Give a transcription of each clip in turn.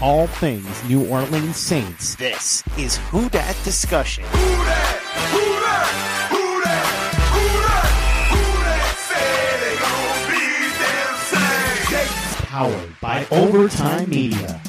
all things New Orleans Saints. This is Who Dat Discussion. Who that? Who them. Powered by Overtime Media.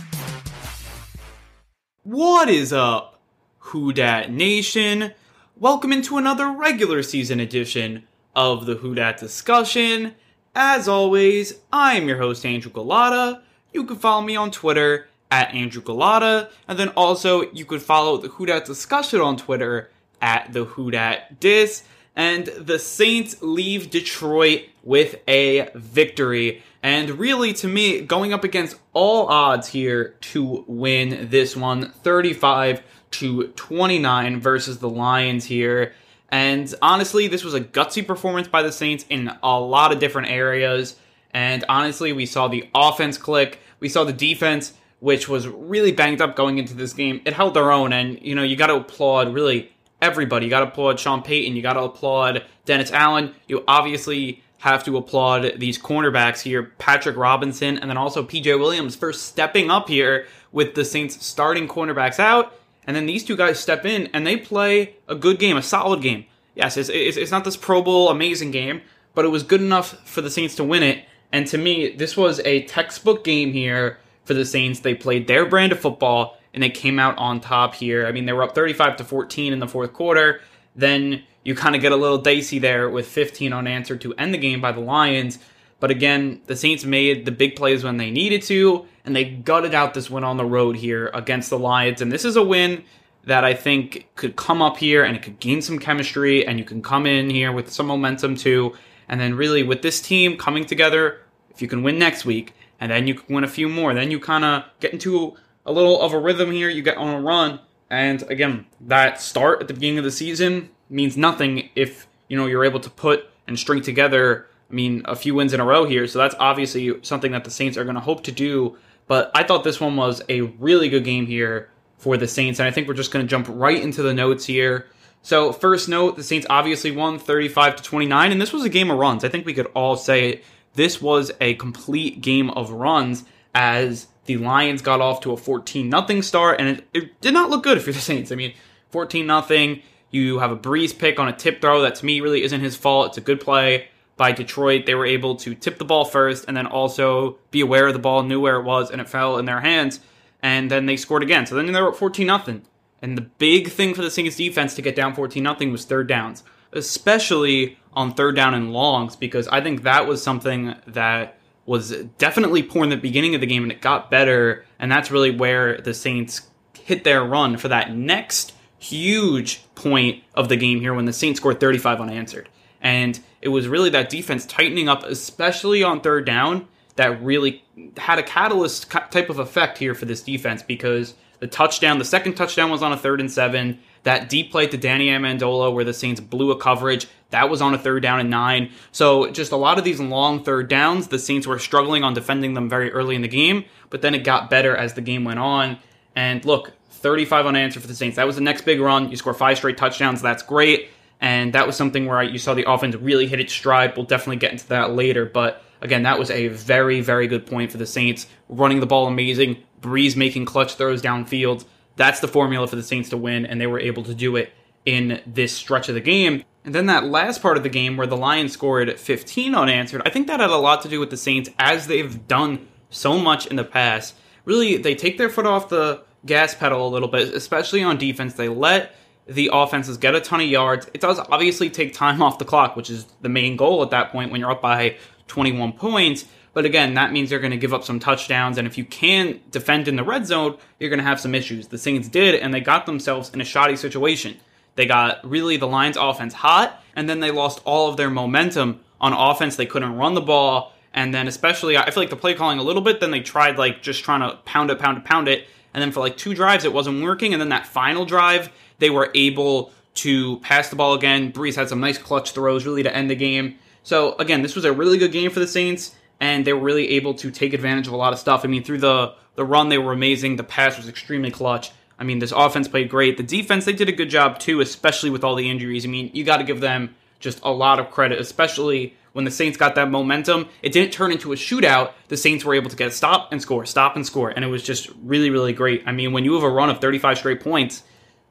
What is up, Who Dat Nation? Welcome into another regular season edition of the Who Dat Discussion. As always, I am your host, Andrew Gullotta. You can follow me on Twitter at Andrew Gullotta, and then also you could follow the Who Dat Discussion on Twitter at the Who Dat Dis. And the Saints leave Detroit with a victory. And really, to me, going up against all odds here to win this one, 35 to 29 versus the Lions here. And honestly, this was a gutsy performance by the Saints in a lot of different areas. And honestly, we saw the offense click. We saw the defense, which was really banged up going into this game. It held their own. And, you know, you got to applaud really everybody. You got to applaud Sean Payton. You got to applaud Dennis Allen. You obviously have to applaud these cornerbacks here, Patrick Robinson, and then also PJ Williams for stepping up here with the Saints starting cornerbacks out. And then these two guys step in and they play a good game, a solid game. Yes, it's, it's, it's not this Pro Bowl amazing game, but it was good enough for the Saints to win it. And to me, this was a textbook game here for the Saints. They played their brand of football and they came out on top here. I mean, they were up 35 to 14 in the fourth quarter. Then you kind of get a little dicey there with 15 unanswered to end the game by the Lions. But again, the Saints made the big plays when they needed to, and they gutted out this win on the road here against the Lions. And this is a win that I think could come up here and it could gain some chemistry, and you can come in here with some momentum too. And then, really, with this team coming together, if you can win next week, and then you can win a few more, then you kind of get into a little of a rhythm here. You get on a run, and again, that start at the beginning of the season means nothing if you know you're able to put and string together. I mean, a few wins in a row here. So that's obviously something that the Saints are going to hope to do. But I thought this one was a really good game here for the Saints, and I think we're just going to jump right into the notes here. So first note, the Saints obviously won 35 to 29, and this was a game of runs. I think we could all say it. This was a complete game of runs as the Lions got off to a 14 nothing start, and it, it did not look good for the Saints. I mean, 14 nothing. You have a Brees pick on a tip throw that to me really isn't his fault. It's a good play by Detroit. They were able to tip the ball first and then also be aware of the ball, knew where it was, and it fell in their hands. And then they scored again. So then they were at 14 nothing. And the big thing for the Saints defense to get down 14 nothing was third downs, especially on third down and longs, because I think that was something that was definitely poor in the beginning of the game and it got better. And that's really where the Saints hit their run for that next huge point of the game here when the Saints scored 35 unanswered. And it was really that defense tightening up, especially on third down, that really had a catalyst type of effect here for this defense because the touchdown, the second touchdown was on a third and seven. That deep play to Danny Amendola where the Saints blew a coverage, that was on a third down and nine. So just a lot of these long third downs, the Saints were struggling on defending them very early in the game, but then it got better as the game went on. And look, 35 unanswered for the Saints. That was the next big run. You score five straight touchdowns. That's great. And that was something where you saw the offense really hit its stride. We'll definitely get into that later. But again, that was a very, very good point for the Saints. Running the ball amazing. Brees making clutch throws downfield. That's the formula for the Saints to win, and they were able to do it in this stretch of the game. And then that last part of the game where the Lions scored 15 unanswered, I think that had a lot to do with the Saints as they've done so much in the past. Really, they take their foot off the gas pedal a little bit, especially on defense. They let the offenses get a ton of yards. It does obviously take time off the clock, which is the main goal at that point when you're up by 21 points. But again, that means they're going to give up some touchdowns. And if you can't defend in the red zone, you're going to have some issues. The Saints did, and they got themselves in a shoddy situation. They got really the Lions offense hot, and then they lost all of their momentum on offense. They couldn't run the ball. And then, especially, I feel like the play calling a little bit, then they tried like just trying to pound it, pound it, pound it. And then for like two drives, it wasn't working. And then that final drive, they were able to pass the ball again. Brees had some nice clutch throws really to end the game. So again, this was a really good game for the Saints, and they were really able to take advantage of a lot of stuff. I mean, through the the run, they were amazing. The pass was extremely clutch. I mean, this offense played great. The defense, they did a good job too, especially with all the injuries. I mean, you got to give them just a lot of credit, especially when the Saints got that momentum, it didn't turn into a shootout. The Saints were able to get a stop and score, stop and score, and it was just really, really great. I mean, when you have a run of 35 straight points,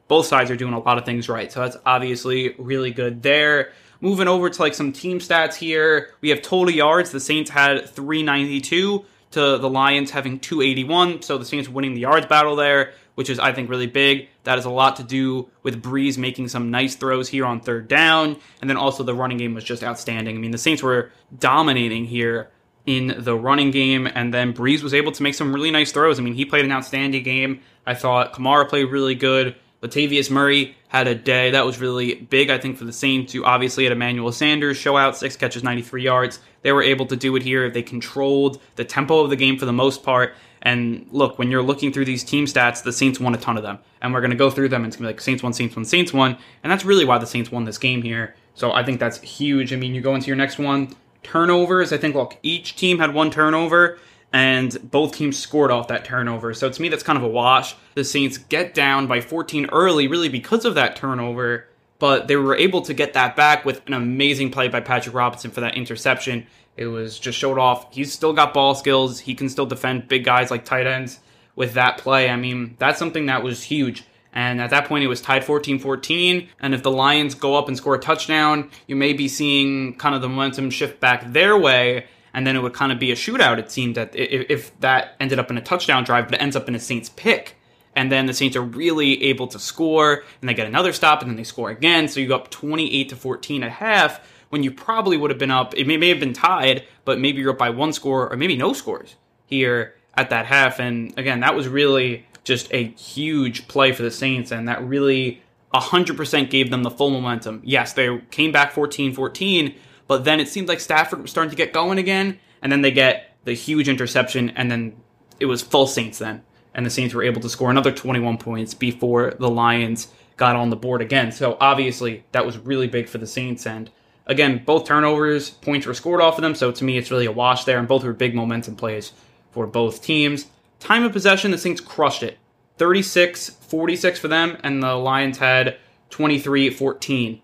both sides are doing a lot of things right. So that's obviously really good there. Moving over to like some team stats here, we have total yards. The Saints had 392 to the Lions having 281. So the Saints winning the yards battle there, which is I think really big. That has a lot to do with Brees making some nice throws here on third down, and then also the running game was just outstanding. I mean, the Saints were dominating here in the running game, and then Brees was able to make some really nice throws. I mean, he played an outstanding game. I thought Kamara played really good. Latavius Murray had a day that was really big, I think, for the Saints. You obviously had Emmanuel Sanders show out six catches, 93 yards. They were able to do it here. If they controlled the tempo of the game for the most part. And look, when you're looking through these team stats, the Saints won a ton of them. And we're going to go through them and it's going to be like Saints won, Saints won, Saints won. And that's really why the Saints won this game here. So I think that's huge. I mean, you go into your next one, turnovers. I think, look, each team had one turnover and both teams scored off that turnover. So to me, that's kind of a wash. The Saints get down by 14 early, really because of that turnover, but they were able to get that back with an amazing play by Patrick Robinson for that interception. It was just showed off. He's still got ball skills. He can still defend big guys like tight ends with that play. I mean, that's something that was huge. And at that point, it was tied 14 14. And if the Lions go up and score a touchdown, you may be seeing kind of the momentum shift back their way and then it would kind of be a shootout. It seemed that if, that ended up in a touchdown drive, but it ends up in a Saints pick, and then the Saints are really able to score, and they get another stop, and then they score again. So you go up 28 to 14 at half when you probably would have been up. It may, may have been tied, but maybe you're up by one score or maybe no scores here at that half. And again, that was really just a huge play for the Saints, and that really 100% gave them the full momentum. Yes, they came back 14 14 but then it seemed like Stafford was starting to get going again, and then they get the huge interception, and then it was full Saints then. And the Saints were able to score another 21 points before the Lions got on the board again. So obviously, that was really big for the Saints. And again, both turnovers, points were scored off of them. So to me, it's really a wash there. And both were big momentum plays for both teams. Time of possession, the Saints crushed it 36 46 for them, and the Lions had 23 14.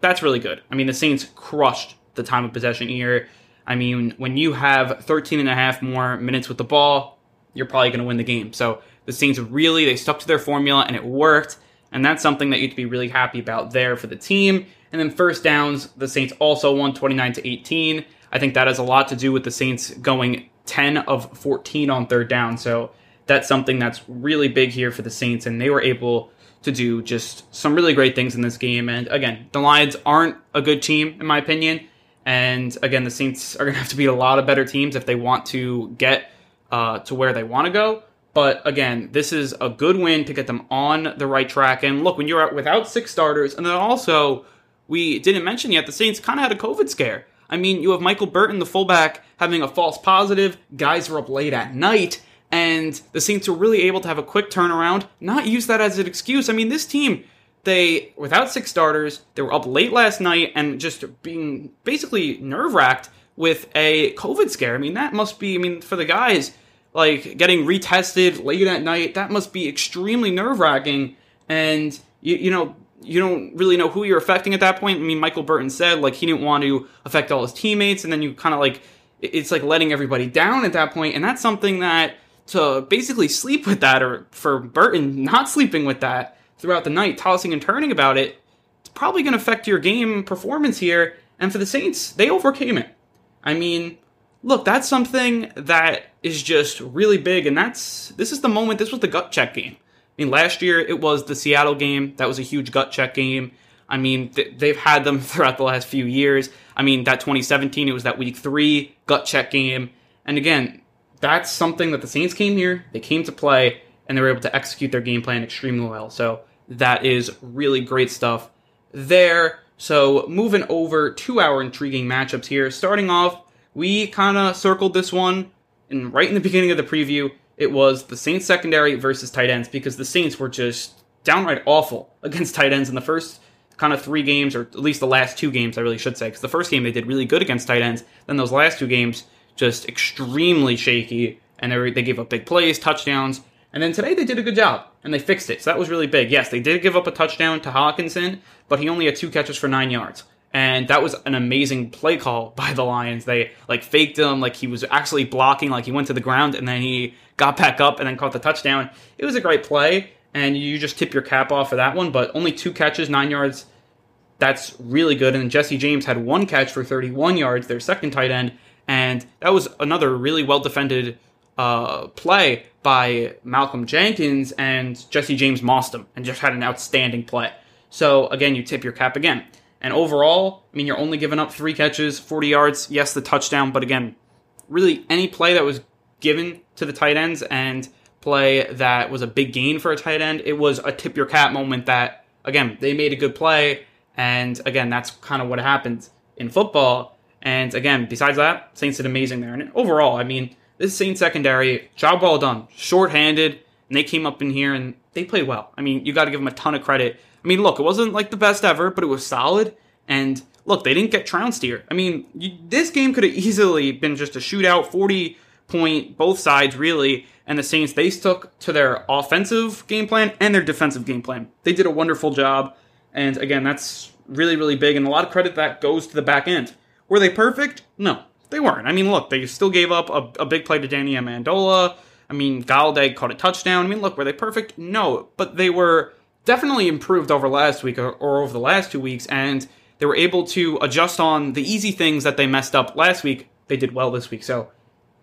That's really good. I mean, the Saints crushed the time of possession here. I mean, when you have 13 and a half more minutes with the ball, you're probably going to win the game. So the Saints really they stuck to their formula and it worked, and that's something that you'd be really happy about there for the team. And then first downs, the Saints also won 29 to 18. I think that has a lot to do with the Saints going 10 of 14 on third down. So that's something that's really big here for the Saints, and they were able to do just some really great things in this game. And again, the Lions aren't a good team, in my opinion. And again, the Saints are going to have to beat a lot of better teams if they want to get uh, to where they want to go. But again, this is a good win to get them on the right track. And look, when you're out without six starters, and then also, we didn't mention yet, the Saints kind of had a COVID scare. I mean, you have Michael Burton, the fullback, having a false positive. Guys were up late at night. And the Saints were really able to have a quick turnaround, not use that as an excuse. I mean, this team, they without six starters, they were up late last night and just being basically nerve wracked with a COVID scare. I mean, that must be. I mean, for the guys, like getting retested late at night, that must be extremely nerve wracking. And you, you know, you don't really know who you're affecting at that point. I mean, Michael Burton said like he didn't want to affect all his teammates, and then you kind of like it's like letting everybody down at that point, and that's something that to basically sleep with that, or for Burton not sleeping with that throughout the night, tossing and turning about it, it's probably going to affect your game performance here. And for the Saints, they overcame it. I mean, look, that's something that is just really big, and that's this is the moment. This was the gut check game. I mean, last year it was the Seattle game. That was a huge gut check game. I mean, th- they've had them throughout the last few years. I mean, that 2017, it was that week three gut check game. And again, that's something that the Saints came here, they came to play, and they were able to execute their game plan extremely well. So that is really great stuff there. So moving over to our intriguing matchups here. Starting off, we kind of circled this one, and right in the beginning of the preview, it was the Saints secondary versus tight ends because the Saints were just downright awful against tight ends in the first kind of three games, or at least the last two games, I really should say. Because the first game they did really good against tight ends, then those last two games just extremely shaky, and they, they gave up big plays, touchdowns, and then today they did a good job and they fixed it. So that was really big. Yes, they did give up a touchdown to Hockenson, but he only had two catches for nine yards. And that was an amazing play call by the Lions. They like faked him, like he was actually blocking, like he went to the ground and then he got back up and then caught the touchdown. It was a great play, and you just tip your cap off for that one. But only two catches, nine yards. That's really good. And Jesse James had one catch for 31 yards, their second tight end, and that was another really well defended uh, play by Malcolm Jenkins and Jesse James him and just had an outstanding play. So again, you tip your cap again. And overall, I mean, you're only giving up three catches, 40 yards. Yes, the touchdown, but again, really any play that was given to the tight ends and play that was a big gain for a tight end, it was a tip your cap moment that, again, they made a good play. And again, that's kind of what happened in football. And again, besides that, Saints did amazing there. And overall, I mean, this Saints secondary, job well done. Short-handed, and they came up in here and they played well. I mean, you got to give them a ton of credit. I mean, look, it wasn't like the best ever, but it was solid. And look, they didn't get trounced here. I mean, you, this game could have easily been just a shootout, 40 point, both sides really. And the Saints, they stuck to their offensive game plan and their defensive game plan. They did a wonderful job. And again, that's really, really big. And a lot of credit that goes to the back end. Were they perfect? No. They weren't. I mean, look, they still gave up a, a big play to Danny Amendola. I mean, Golladay caught a touchdown. I mean, look, were they perfect? No, but they were definitely improved over last week or, or over the last two weeks, and they were able to adjust on the easy things that they messed up last week. They did well this week, so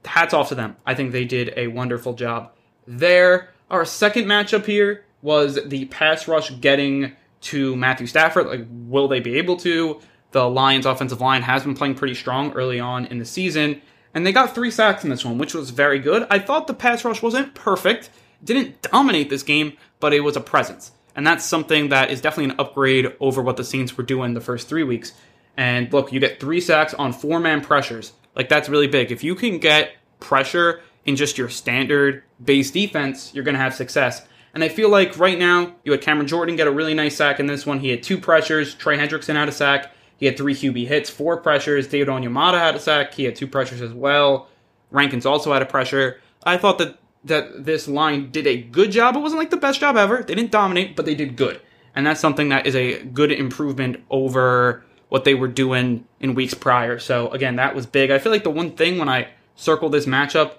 hats off to them. I think they did a wonderful job there. Our second matchup here was the pass rush getting to Matthew Stafford. Like, will they be able to? The Lions' offensive line has been playing pretty strong early on in the season, and they got three sacks in this one, which was very good. I thought the pass rush wasn't perfect, didn't dominate this game, but it was a presence. And that's something that is definitely an upgrade over what the Saints were doing the first three weeks. And look, you get three sacks on four man pressures. Like, that's really big. If you can get pressure in just your standard base defense, you're going to have success. And I feel like right now, you had Cameron Jordan get a really nice sack in this one. He had two pressures. Trey Hendrickson had a sack. He had three QB hits, four pressures. David Onyemata had a sack. He had two pressures as well. Rankins also had a pressure. I thought that that this line did a good job. It wasn't like the best job ever. They didn't dominate, but they did good. And that's something that is a good improvement over what they were doing in weeks prior. So again, that was big. I feel like the one thing when I circled this matchup,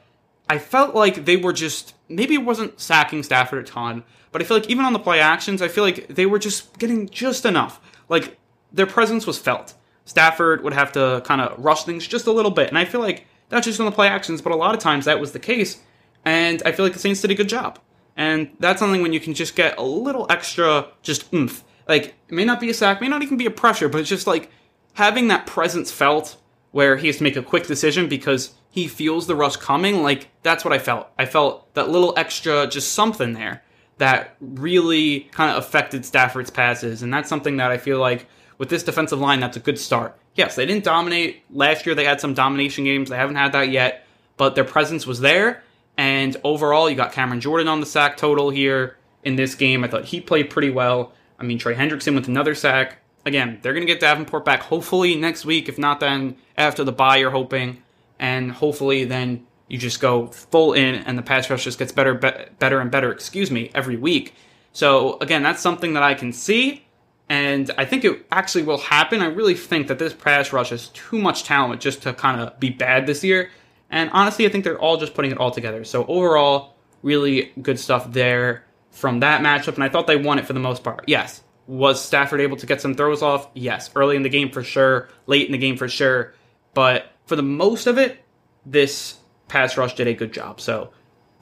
I felt like they were just maybe it wasn't sacking Stafford a ton, but I feel like even on the play actions, I feel like they were just getting just enough. Like their presence was felt. Stafford would have to kind of rush things just a little bit, and I feel like not just on the play actions, but a lot of times that was the case. And I feel like the Saints did a good job. And that's something when you can just get a little extra, just oomph. Like, it may not be a sack, may not even be a pressure, but it's just like having that presence felt where he has to make a quick decision because he feels the rush coming. Like, that's what I felt. I felt that little extra, just something there that really kind of affected Stafford's passes. And that's something that I feel like with this defensive line, that's a good start. Yes, they didn't dominate. Last year, they had some domination games. They haven't had that yet, but their presence was there. And overall, you got Cameron Jordan on the sack total here in this game. I thought he played pretty well. I mean, Trey Hendrickson with another sack. Again, they're going to get Davenport back hopefully next week. If not, then after the bye, you're hoping. And hopefully, then you just go full in and the pass rush just gets better, be- better and better, excuse me, every week. So, again, that's something that I can see. And I think it actually will happen. I really think that this pass rush has too much talent just to kind of be bad this year. And honestly, I think they're all just putting it all together. So overall, really good stuff there from that matchup. And I thought they won it for the most part. Yes. Was Stafford able to get some throws off? Yes. Early in the game for sure. Late in the game for sure. But for the most of it, this pass rush did a good job. So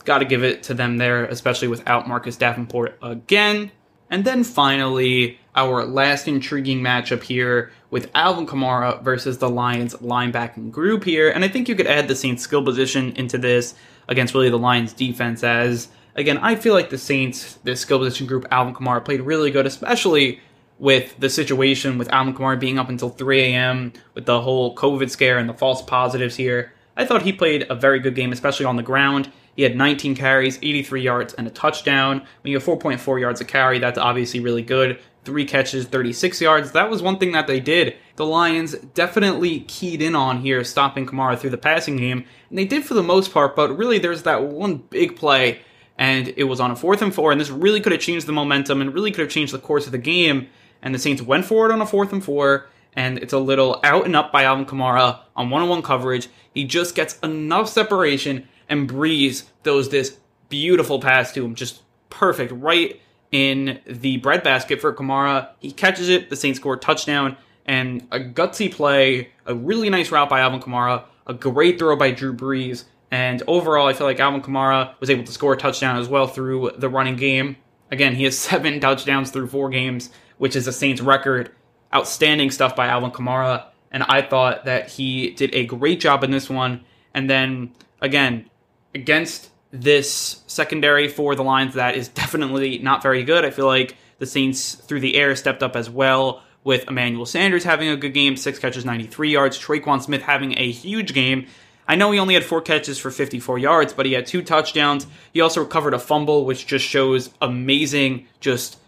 got to give it to them there, especially without Marcus Davenport again. And then finally, our last intriguing matchup here with Alvin Kamara versus the Lions linebacking group here. And I think you could add the Saints skill position into this against really the Lions defense as again, I feel like the Saints, this skill position group, Alvin Kamara played really good, especially with the situation with Alvin Kamara being up until 3 a.m. with the whole COVID scare and the false positives here. I thought he played a very good game, especially on the ground. He had 19 carries, 83 yards, and a touchdown. When you have 4.4 yards a carry, that's obviously really good. Three catches, 36 yards. That was one thing that they did. The Lions definitely keyed in on here, stopping Kamara through the passing game. And they did for the most part, but really there's that one big play, and it was on a fourth and four, and this really could have changed the momentum and really could have changed the course of the game. And the Saints went for it on a fourth and four, and it's a little out and up by Alvin Kamara on one on one coverage. He just gets enough separation, and Brees throws this beautiful pass to him, just perfect, right in the breadbasket for Kamara. He catches it, the Saints score a touchdown, and a gutsy play, a really nice route by Alvin Kamara, a great throw by Drew Brees. And overall, I feel like Alvin Kamara was able to score a touchdown as well through the running game. Again, he has seven touchdowns through four games, which is a Saints record. Outstanding stuff by Alvin Kamara. And I thought that he did a great job in this one. And then, again, against this secondary for the Lions that is definitely not very good, I feel like the Saints through the air stepped up as well with Emmanuel Sanders having a good game, six catches, 93 yards. Tre'Quan Smith having a huge game. I know he only had four catches for 54 yards, but he had two touchdowns. He also recovered a fumble, which just shows amazing, just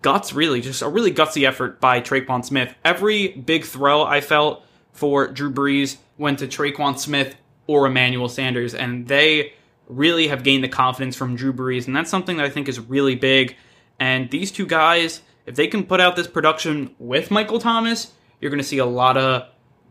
guts, really, just a really gutsy effort by Tre'Quan Smith. Every big throw I felt for Drew Brees went to Tre'Quan Smith or Emmanuel Sanders, and they really have gained the confidence from Drew Brees, and that's something that I think is really big. And these two guys, if they can put out this production with Michael Thomas, you're going to see a lot of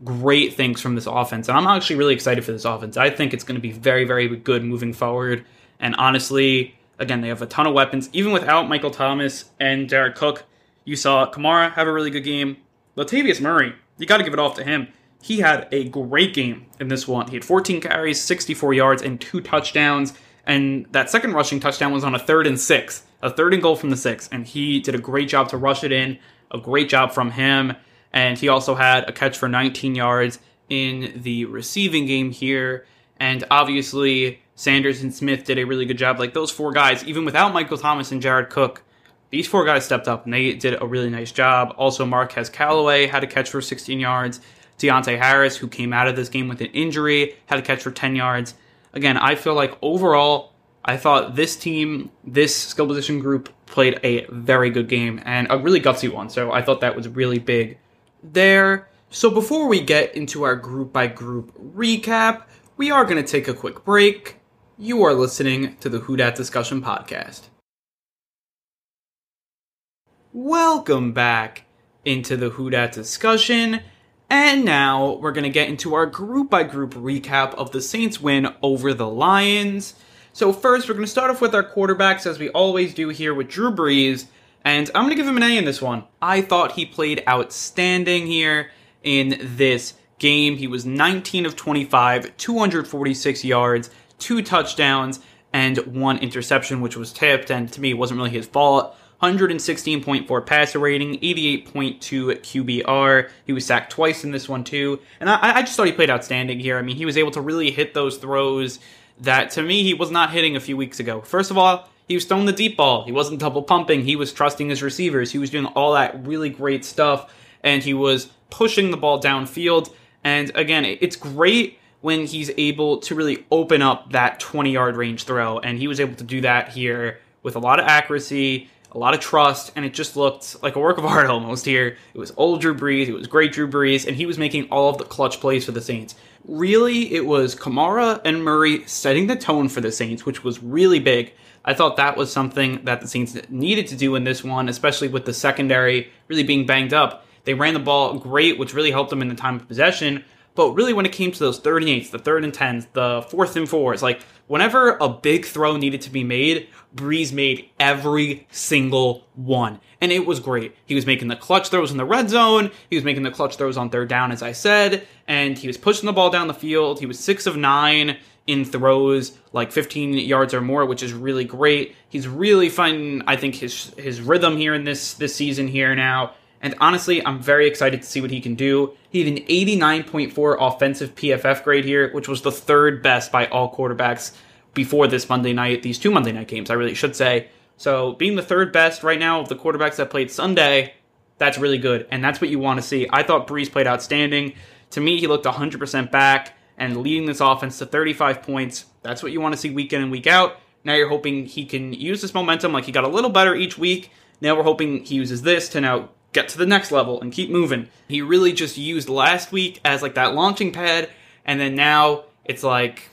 great things from this offense. And I'm actually really excited for this offense. I think it's going to be very, very good moving forward. And honestly, again, they have a ton of weapons. Even without Michael Thomas and Jared Cook, you saw Kamara have a really good game. Latavius Murray, you got to give it off to him. He had a great game in this one. He had 14 carries, 64 yards, and two touchdowns. And that second rushing touchdown was on a third and six, a third and goal from the six. And he did a great job to rush it in, a great job from him. And he also had a catch for 19 yards in the receiving game here. And obviously, Sanders and Smith did a really good job. Like those four guys, even without Michael Thomas and Jared Cook, these four guys stepped up and they did a really nice job. Also, Marquez Callaway had a catch for 16 yards. Deonte Harris, who came out of this game with an injury, had a catch for 10 yards. Again, I feel like overall, I thought this team, this skill position group, played a very good game and a really gutsy one. So I thought that was really big there. So before we get into our group by group recap, we are going to take a quick break. You are listening to the Who Dat Discussion podcast. Welcome back into the Who Dat discussion. And now we're going to get into our group by group recap of the Saints win over the Lions. So, first, we're going to start off with our quarterbacks, as we always do here with Drew Brees. And I'm going to give him an A in this one. I thought he played outstanding here in this game. He was 19 of 25, 246 yards, two touchdowns, and one interception, which was tipped, and to me, it wasn't really his fault. 116.4 passer rating, 88.2 QBR. He was sacked twice in this one, too. And I, I just thought he played outstanding here. I mean, he was able to really hit those throws that, to me, he was not hitting a few weeks ago. First of all, he was throwing the deep ball. He wasn't double pumping. He was trusting his receivers. He was doing all that really great stuff, and he was pushing the ball downfield. And again, it's great when he's able to really open up that 20 yard range throw. And he was able to do that here with a lot of accuracy a lot of trust, and it just looked like a work of art almost here. It was old Drew Brees, it was great Drew Brees, and he was making all of the clutch plays for the Saints. Really, it was Kamara and Murray setting the tone for the Saints, which was really big. I thought that was something that the Saints needed to do in this one, especially with the secondary really being banged up. They ran the ball great, which really helped them in the time of possession. But really, when it came to those third and eights, the third and tens, the fourth and fours, like whenever a big throw needed to be made, Brees made every single one. And it was great. He was making the clutch throws in the red zone. He was making the clutch throws on third down, as I said. And he was pushing the ball down the field. He was six of nine in throws, like 15 yards or more, which is really great. He's really finding, I think, his his rhythm here in this this season here now. And honestly, I'm very excited to see what he can do. He had an 89.4 offensive PFF grade here, which was the third best by all quarterbacks before this Monday night, these two Monday night games, I really should say. So being the third best right now of the quarterbacks that played Sunday, that's really good. And that's what you want to see. I thought Brees played outstanding. To me, he looked 100% back and leading this offense to 35 points. That's what you want to see week in and week out. Now you're hoping he can use this momentum like he got a little better each week. Now we're hoping he uses this to now get to the next level and keep moving. He really just used last week as like that launching pad, and then now it's like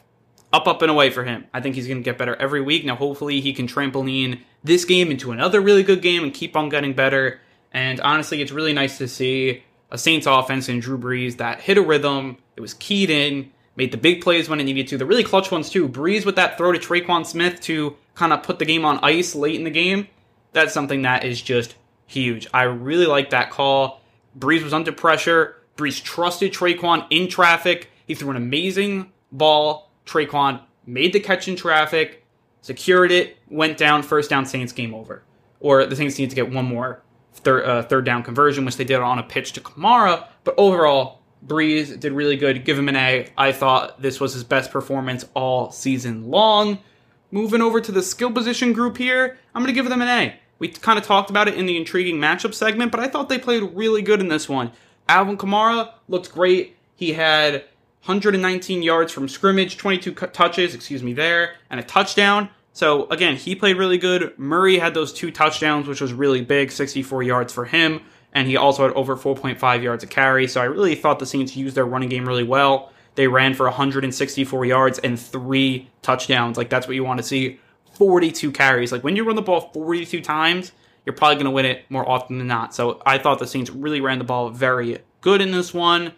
up, up, and away for him. I think he's going to get better every week. Now, hopefully, he can trampoline this game into another really good game and keep on getting better. And honestly, it's really nice to see a Saints offense and Drew Brees that hit a rhythm. It was keyed in, made the big plays when it needed to, the really clutch ones too. Brees with that throw to Tre'Quan Smith to kind of put the game on ice late in the game. That's something that is just huge. I really like that call. Brees was under pressure. Brees trusted Tre'Quan in traffic. He threw an amazing ball. Tre'Quan made the catch in traffic, secured it, went down, first down, Saints game over. Or the Saints need to get one more third, uh, third down conversion, which they did on a pitch to Kamara. But overall, Brees did really good. Give him an A. I thought this was his best performance all season long. Moving over to the skill position group here, I'm going to give them an A. We kind of talked about it in the intriguing matchup segment, but I thought they played really good in this one. Alvin Kamara looked great. He had 119 yards from scrimmage, 22 touches, excuse me, there, and a touchdown. So again, he played really good. Murray had those two touchdowns, which was really big, 64 yards for him, and he also had over 4.5 yards a carry. So I really thought the Saints used their running game really well. They ran for 164 yards and three touchdowns. Like that's what you want to see. 42 carries. Like when you run the ball 42 times, you're probably going to win it more often than not. So I thought the Saints really ran the ball very good in this one.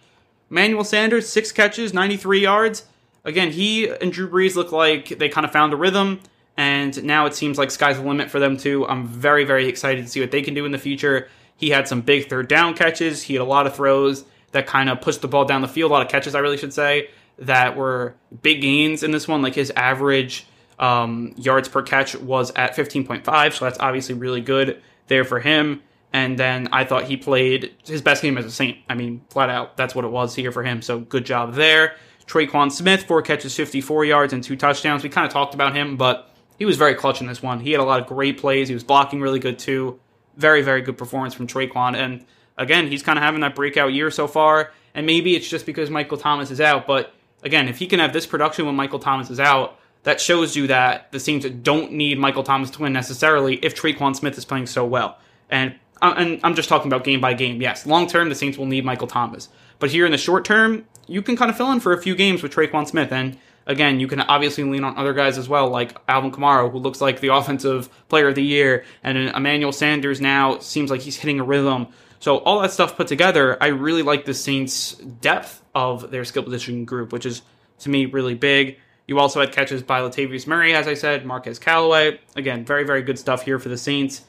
Manuel Sanders, six catches, 93 yards. Again, he and Drew Brees look like they kind of found a rhythm, and now it seems like sky's the limit for them too. I'm very, very excited to see what they can do in the future. He had some big third down catches. He had a lot of throws that kind of pushed the ball down the field. A lot of catches, I really should say, that were big gains in this one. Like his average um, yards per catch was at 15.5, so that's obviously really good there for him. And then I thought he played his best game as a Saint. I mean, flat out, that's what it was here for him. So good job there. Tre'Quan Smith, four catches, 54 yards, and two touchdowns. We kind of talked about him, but he was very clutch in this one. He had a lot of great plays. He was blocking really good too. Very, very good performance from Tre'Quan. And again, he's kind of having that breakout year so far. And maybe it's just because Michael Thomas is out. But again, if he can have this production when Michael Thomas is out, that shows you that the Saints don't need Michael Thomas to win necessarily if Tre'Quan Smith is playing so well. And uh, and I'm just talking about game by game. Yes, long term the Saints will need Michael Thomas, but here in the short term, you can kind of fill in for a few games with Tre'Quan Smith, and again, you can obviously lean on other guys as well, like Alvin Kamara, who looks like the offensive player of the year, and Emmanuel Sanders now seems like he's hitting a rhythm. So all that stuff put together, I really like the Saints' depth of their skill position group, which is to me really big. You also had catches by Latavius Murray, as I said, Marquez Callaway. Again, very, very good stuff here for the Saints.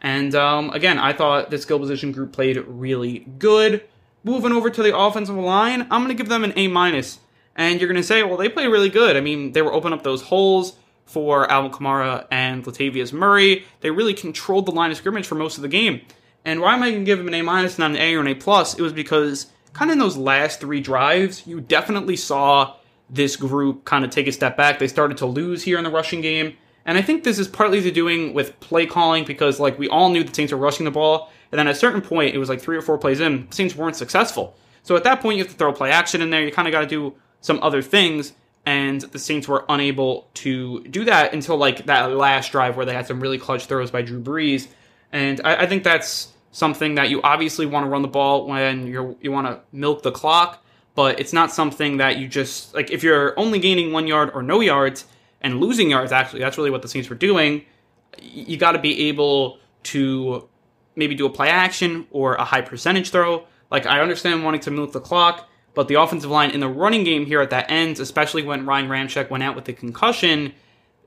And um, again, I thought the skill position group played really good. Moving over to the offensive line, I'm going to give them an A minus. And you're going to say, well, they played really good. I mean, they were open up those holes for Alvin Kamara and Latavius Murray. They really controlled the line of scrimmage for most of the game. And why am I going to give them an A minus, not an A or an A plus? It was because kind of in those last three drives, you definitely saw this group kind of take a step back. They started to lose here in the rushing game. And I think this is partly to doing with play calling because like we all knew the Saints were rushing the ball, and then at a certain point, it was like three or four plays in, Saints weren't successful. So at that point, you have to throw play action in there. You kind of got to do some other things, and the Saints were unable to do that until like that last drive where they had some really clutch throws by Drew Brees. And I, I think that's something that you obviously want to run the ball when you're you want to milk the clock but it's not something that you just like if you're only gaining one yard or no yards and losing yards actually that's really what the Saints were doing. You got to be able to maybe do a play action or a high percentage throw. Like I understand wanting to milk the clock but the offensive line in the running game here at that end especially when Ryan Ramczyk went out with the concussion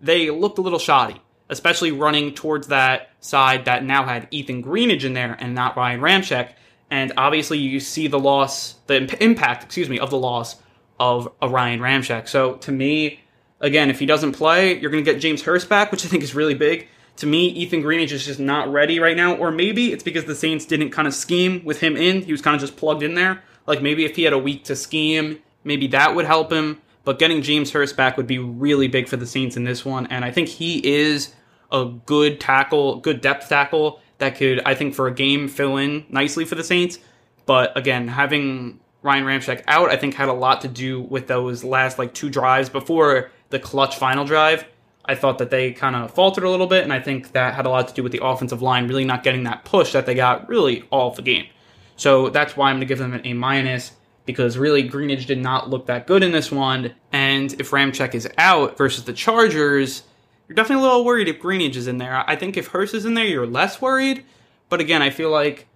they looked a little shoddy especially running towards that side that now had Ethan Greenidge in there and not Ryan Ramczyk and obviously you see the loss, the imp- impact, excuse me, of the loss of Ryan Ramczyk. So to me, again, if he doesn't play, you're going to get James Hurst back, which I think is really big. To me, Ethan Greenidge is just not ready right now, or maybe it's because the Saints didn't kind of scheme with him in. He was kind of just plugged in there. Like maybe if he had a week to scheme, maybe that would help him. But getting James Hurst back would be really big for the Saints in this one, and I think he is a good tackle, good depth tackle that could, I think, for a game fill in nicely for the Saints. But again, having Ryan Ramczyk out, I think, had a lot to do with those last like two drives before the clutch final drive. I thought that they kind of faltered a little bit, and I think that had a lot to do with the offensive line really not getting that push that they got really all of the game. So that's why I'm going to give them an A minus because really Greenidge did not look that good in this one. And if Ramczyk is out versus the Chargers, you're definitely a little worried if Greenidge is in there. I think if Hurst is in there, you're less worried. But again, I feel like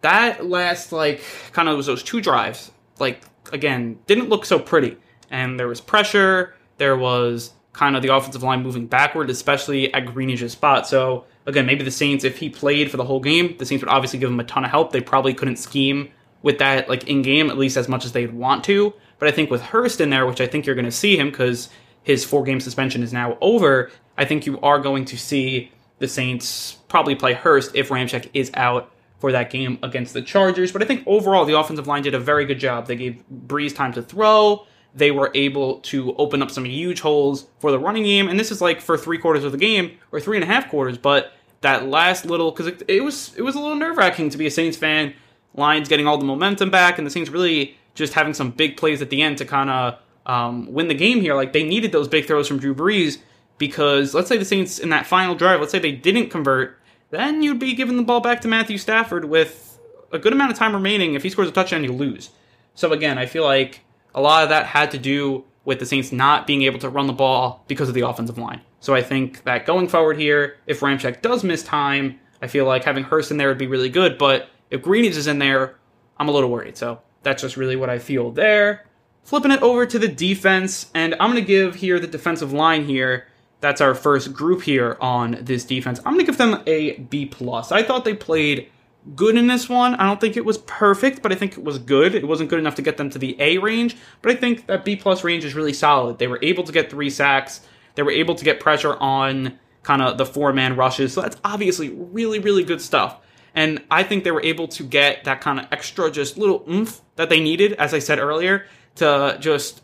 that last like kind of was those two drives, like again, didn't look so pretty. And there was pressure, there was kind of the offensive line moving backward, especially at Greenidge's spot. So again, maybe the Saints, if he played for the whole game, the Saints would obviously give him a ton of help. They probably couldn't scheme with that like in game at least as much as they'd want to. But I think with Hurst in there, which I think you're going to see him because his four game suspension is now over, I think you are going to see the Saints probably play Hurst if Ramczyk is out for that game against the Chargers. But I think overall the offensive line did a very good job. They gave Brees time to throw. They were able to open up some huge holes for the running game, and this is like for three quarters of the game or three and a half quarters. But that last little, because it, it was it was a little nerve wracking to be a Saints fan. Lions getting all the momentum back, and the Saints really just having some big plays at the end to kind of um, win the game here. Like they needed those big throws from Drew Brees because let's say the Saints in that final drive, let's say they didn't convert, then you'd be giving the ball back to Matthew Stafford with a good amount of time remaining. If he scores a touchdown, you lose. So again, I feel like a lot of that had to do with the Saints not being able to run the ball because of the offensive line. So I think that going forward here, if Ramczyk does miss time, I feel like having Hurst in there would be really good. But if Greenidge is in there, I'm a little worried. So that's just really what I feel there. Flipping it over to the defense, and I'm going to give here the defensive line here. That's our first group here on this defense. I'm going to give them a B plus. I thought they played good in this one. I don't think it was perfect, but I think it was good. It wasn't good enough to get them to the A range, but I think that B plus range is really solid. They were able to get three sacks. They were able to get pressure on kind of the four man rushes. So that's obviously really, really good stuff. And I think they were able to get that kind of extra, just little oomph that they needed, as I said earlier, to just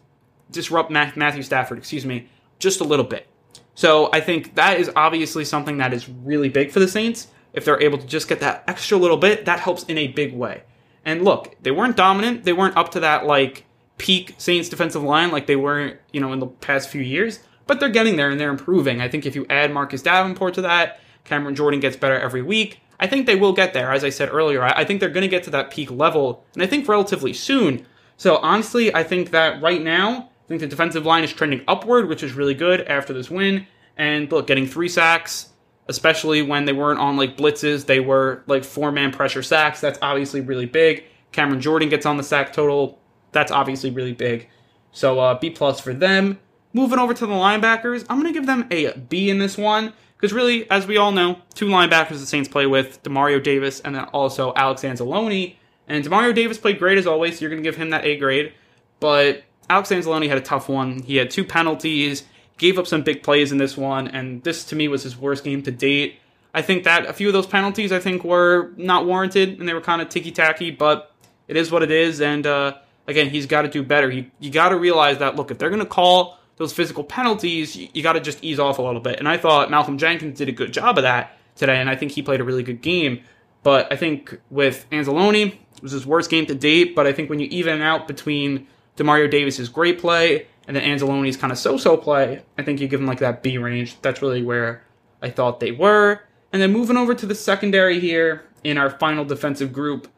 disrupt Matthew Stafford, excuse me, just a little bit. So I think that is obviously something that is really big for the Saints. If they're able to just get that extra little bit, that helps in a big way. And look, they weren't dominant. They weren't up to that like peak Saints defensive line like they weren't, you know, in the past few years. But they're getting there and they're improving. I think if you add Marcus Davenport to that, Cameron Jordan gets better every week. I think they will get there. As I said earlier, I think they're going to get to that peak level, and I think relatively soon. So honestly, I think that right now, I think the defensive line is trending upward, which is really good after this win. And look, getting three sacks, especially when they weren't on like blitzes, they were like four man pressure sacks. That's obviously really big. Cameron Jordan gets on the sack total. That's obviously really big. So uh, B plus for them. Moving over to the linebackers, I'm to give them a B in this one. Because really, as we all know, two linebackers the Saints play with, Demario Davis and then also Alex Anzalone. And Demario Davis played great as always, so you're going to give him that A grade. But Alex Anzalone had a tough one. He had two penalties, gave up some big plays in this one, and this to me was his worst game to date. I think that a few of those penalties I think were not warranted and they were kind of ticky tacky, but it is what it is. And uh, again, he's got to do better. He, you got to realize that look, if they're going to call those physical penalties, you, you got to just ease off a little bit. And I thought Malcolm Jenkins did a good job of that today, and I think he played a really good game. But I think with Anzalone, it was his worst game to date. But I think when you even out between Demario Davis's great play and then Anzalone's kind of so-so play, I think you give him like that B range. That's really where I thought they were. And then moving over to the secondary here in our final defensive group,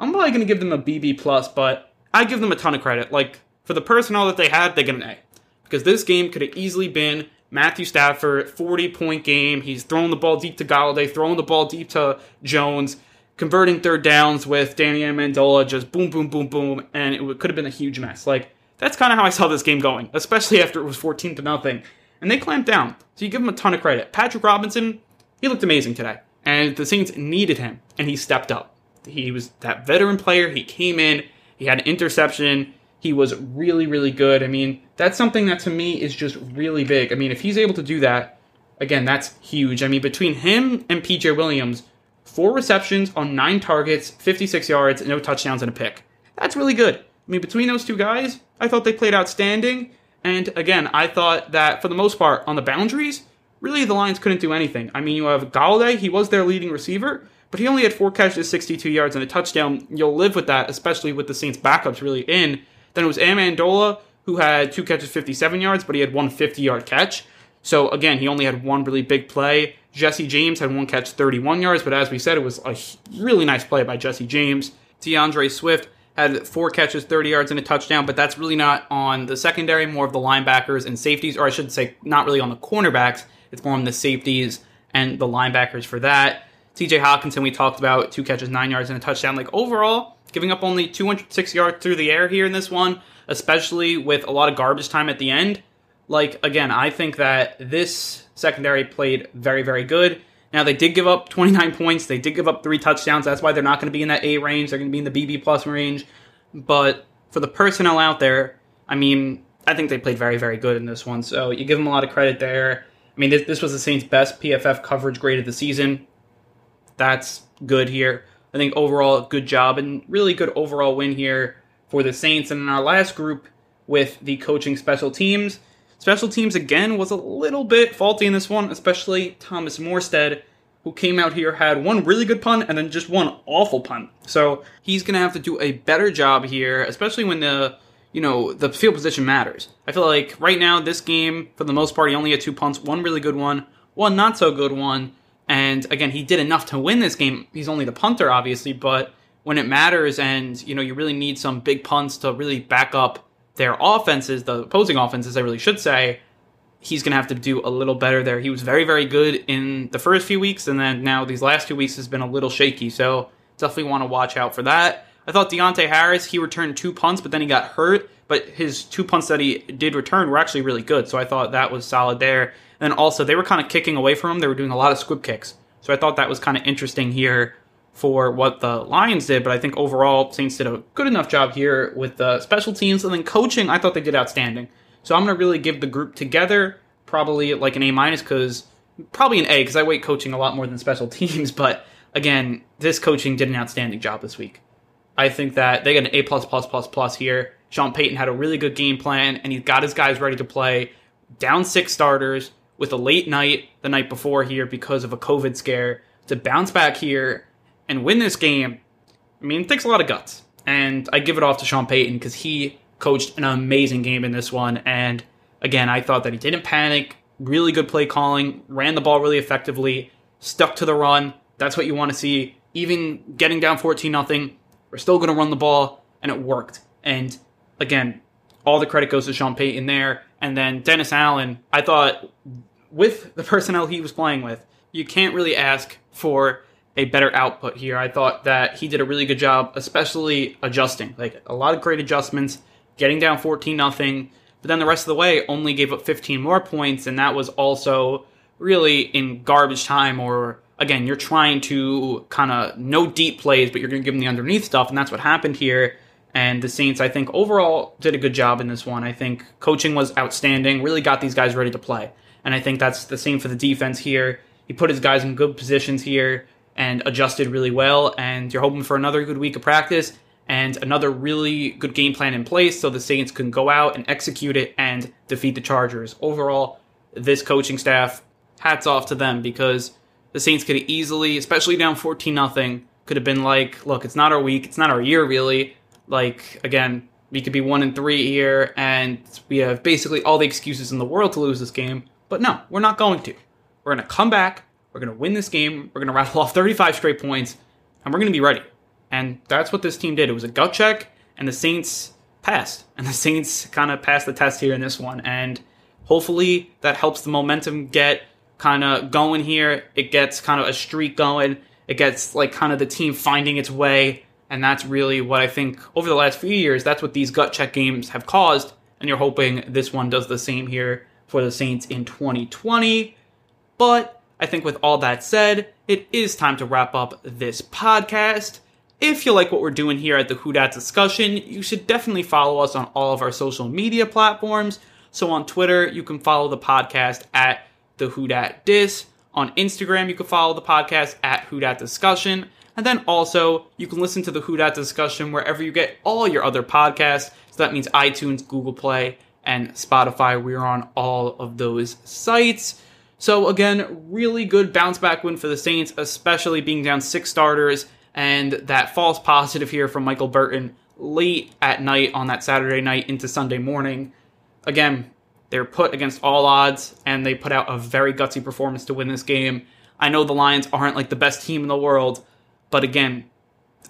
I'm probably going to give them a BB plus, but I give them a ton of credit. Like for the personnel that they had, they get an A because this game could have easily been Matthew Stafford, 40 point game. He's throwing the ball deep to Golladay, throwing the ball deep to Jones, converting third downs with Danny Amendola, just boom, boom, boom, boom, and it could have been a huge mess. Like that's kind of how I saw this game going, especially after it was 14 to nothing. And they clamped down, so you give them a ton of credit. Patrick Robinson, he looked amazing today, and the Saints needed him, and he stepped up. He was that veteran player. He came in, he had an interception. He was really, really good. I mean, that's something that to me is just really big. I mean, if he's able to do that, again, that's huge. I mean, between him and PJ Williams, four receptions on nine targets, 56 yards, no touchdowns, and a pick. That's really good. I mean, between those two guys, I thought they played outstanding. And again, I thought that for the most part, on the boundaries, really the Lions couldn't do anything. I mean, you have Golladay, he was their leading receiver, but he only had four catches, 62 yards, and a touchdown. You'll live with that, especially with the Saints' backups really in. Then it was Amendola, who had two catches, 57 yards, but he had one 50 yard catch. So again, he only had one really big play. Jesse James had one catch, 31 yards, but as we said, it was a really nice play by Jesse James. D'Andre Swift had four catches, 30 yards, and a touchdown, but that's really not on the secondary, more of the linebackers and safeties, or I should say, not really on the cornerbacks. It's more on the safeties and the linebackers for that. TJ Hockenson, we talked about two catches, nine yards, and a touchdown. Like overall, giving up only 206 yards through the air here in this one, especially with a lot of garbage time at the end. Like, again, I think that this secondary played very, very good. Now, they did give up 29 points. They did give up three touchdowns. That's why they're not going to be in that A range. They're going to be in the BB plus range. But for the personnel out there, I mean, I think they played very, very good in this one. So you give them a lot of credit there. I mean, this, this was the Saints' best PFF coverage grade of the season. That's good here. I think overall, good job and really good overall win here for the Saints. And in our last group with the coaching special teams, special teams again was a little bit faulty in this one, especially Thomas Morstead, who came out here, had one really good punt and then just one awful punt. So he's to have to do a better job here, especially when the you know, the field position matters. I feel like right now, this game, for the most part, he only had two punts, one really good one, one not so good one. And again, he did enough to win this game. He's only the punter, obviously, but when it matters and, you know, you really need some big punts to really back up their offenses, the opposing offenses, I really should say, he's going to have to do a little better there. He was very, very good in the first few weeks, and then now these last two weeks has been a little shaky. So definitely want to watch out for that. I thought Deonte Harris, he returned two punts, but then he got hurt. But his two punts that he did return were actually really good. So I thought that was solid there. And also, they were kind of kicking away from him. They were doing a lot of squib kicks. So I thought that was kind of interesting here for what the Lions did. But I think overall, Saints did a good enough job here with the special teams. And then coaching, I thought they did outstanding. So I'm going to really give the group together probably like an A minus because probably an A because I weight coaching a lot more than special teams. But again, this coaching did an outstanding job this week. I think that they got an A plus plus plus plus here. Sean Payton had a really good game plan, and he got his guys ready to play. Down six starters with a late night the night before here because of a COVID scare to bounce back here and win this game. I mean, it takes a lot of guts, and I give it off to Sean Payton because he coached an amazing game in this one. And again, I thought that he didn't panic. Really good play calling, ran the ball really effectively, stuck to the run. That's what you want to see. Even getting down 14 nothing, we're still going to run the ball, and it worked. And again, all the credit goes to Sean Payton there. And then Dennis Allen, I thought with the personnel he was playing with, you can't really ask for a better output here. I thought that he did a really good job, especially adjusting. Like a lot of great adjustments, getting down 14 nothing. But then the rest of the way only gave up 15 more points, and that was also really in garbage time or again, you're trying to kind of no deep plays, but you're going to give them the underneath stuff, and that's what happened here. And the Saints, I think, overall did a good job in this one. I think coaching was outstanding, really got these guys ready to play. And I think that's the same for the defense here. He put his guys in good positions here and adjusted really well. And you're hoping for another good week of practice and another really good game plan in place so the Saints can go out and execute it and defeat the Chargers. Overall, this coaching staff, hats off to them because the Saints could have easily, especially down 14 nothing, could have been like, look, it's not our week, it's not our year really. Like again, we could be one and three here, and we have basically all the excuses in the world to lose this game. But no, we're not going to. We're going to come back. We're going to win this game. We're going to rattle off 35 straight points, and we're going to be ready. And that's what this team did. It was a gut check, and the Saints passed. And the Saints kind of passed the test here in this one. And hopefully that helps the momentum get kind of going here. It gets kind of a streak going. It gets like kind of the team finding its way. And that's really what I think over the last few years, that's what these gut check games have caused. And you're hoping this one does the same here for the Saints in 2020. But I think with all that said, it is time to wrap up this podcast. If you like what we're doing here at the Who Dat discussion, you should definitely follow us on all of our social media platforms. So on Twitter, you can follow the podcast at the Who Dat Dis. On Instagram, you can follow the podcast at Who Dat Discussion. And then also, you can listen to the Who Dat Discussion wherever you get all your other podcasts. So that means iTunes, Google Play, and Spotify. We're on all of those sites. So again, really good bounce back win for the Saints, especially being down six starters and that false positive here from Michael Burton late at night on that Saturday night into Sunday morning. Again, they're put against all odds, and they put out a very gutsy performance to win this game. I know the Lions aren't like the best team in the world, but again,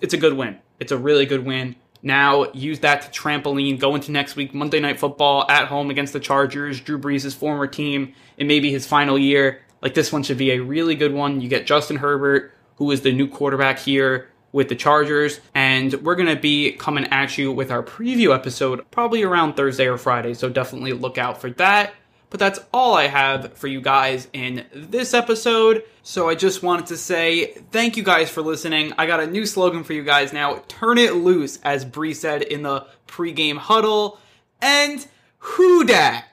it's a good win. It's a really good win. Now use that to trampoline, go into next week, Monday Night Football at home against the Chargers, Drew Brees' former team. It may be his final year. Like this one should be a really good one. You get Justin Herbert, who is the new quarterback here with the Chargers. And we're going to be coming at you with our preview episode probably around Thursday or Friday. So definitely look out for that. But that's all I have for you guys in this episode. So I just wanted to say thank you guys for listening. I got a new slogan for you guys now Turn it loose, as Brees said in the pregame huddle. And who dat?